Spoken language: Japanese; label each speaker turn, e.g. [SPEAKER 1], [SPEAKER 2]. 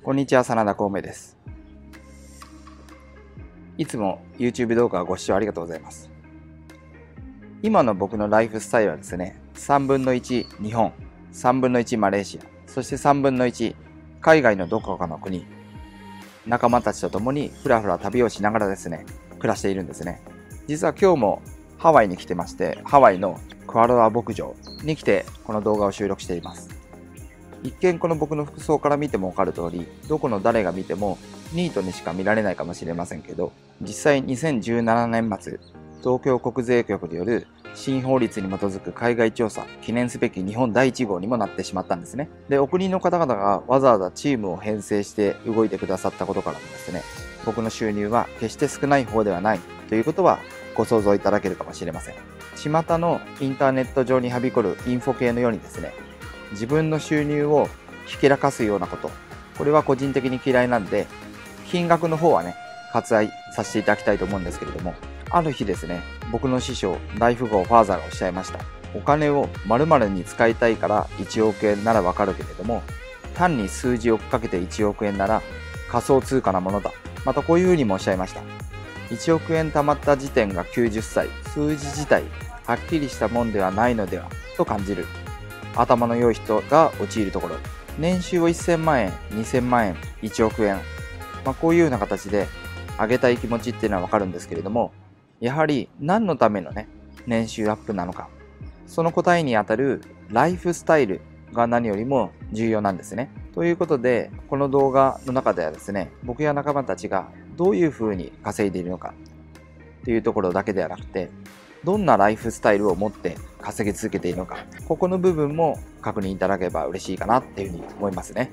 [SPEAKER 1] こんにちは、真田孔明です。いつも YouTube 動画をご視聴ありがとうございます。今の僕のライフスタイルはですね、3分の1日本、3分の1マレーシア、そして3分の1海外のどこかの国、仲間たちと共にふらふら旅をしながらですね、暮らしているんですね。実は今日もハワイに来てまして、ハワイのクアロア牧場に来てこの動画を収録しています。一見この僕の服装から見てもわかる通り、どこの誰が見てもニートにしか見られないかもしれませんけど、実際2017年末、東京国税局による新法律に基づく海外調査、記念すべき日本第1号にもなってしまったんですね。で、お国の方々がわざわざチームを編成して動いてくださったことからもですね、僕の収入は決して少ない方ではないということはご想像いただけるかもしれません。巷のインターネット上にはびこるインフォ系のようにですね、自分の収入をひけらかすようなこと、これは個人的に嫌いなんで、金額の方はね、割愛させていただきたいと思うんですけれども、ある日ですね、僕の師匠、大富豪ファーザーがおっしゃいました。お金を〇〇に使いたいから1億円ならわかるけれども、単に数字をかけて1億円なら仮想通貨なものだ。またこういうふうにもおっしゃいました。1億円貯まった時点が90歳、数字自体、はっきりしたもんではないのでは、と感じる。頭の良い人が陥るところ。年収を1000万円、2000万円、1億円。まあ、こういうような形で上げたい気持ちっていうのはわかるんですけれども、やはり何のためのね、年収アップなのか。その答えにあたるライフスタイルが何よりも重要なんですね。ということで、この動画の中ではですね、僕や仲間たちがどういう風に稼いでいるのかっていうところだけではなくて、どんなライフスタイルを持って稼ぎ続けているのか、ここの部分も確認いただければ嬉しいかなっていうふうに思いますね。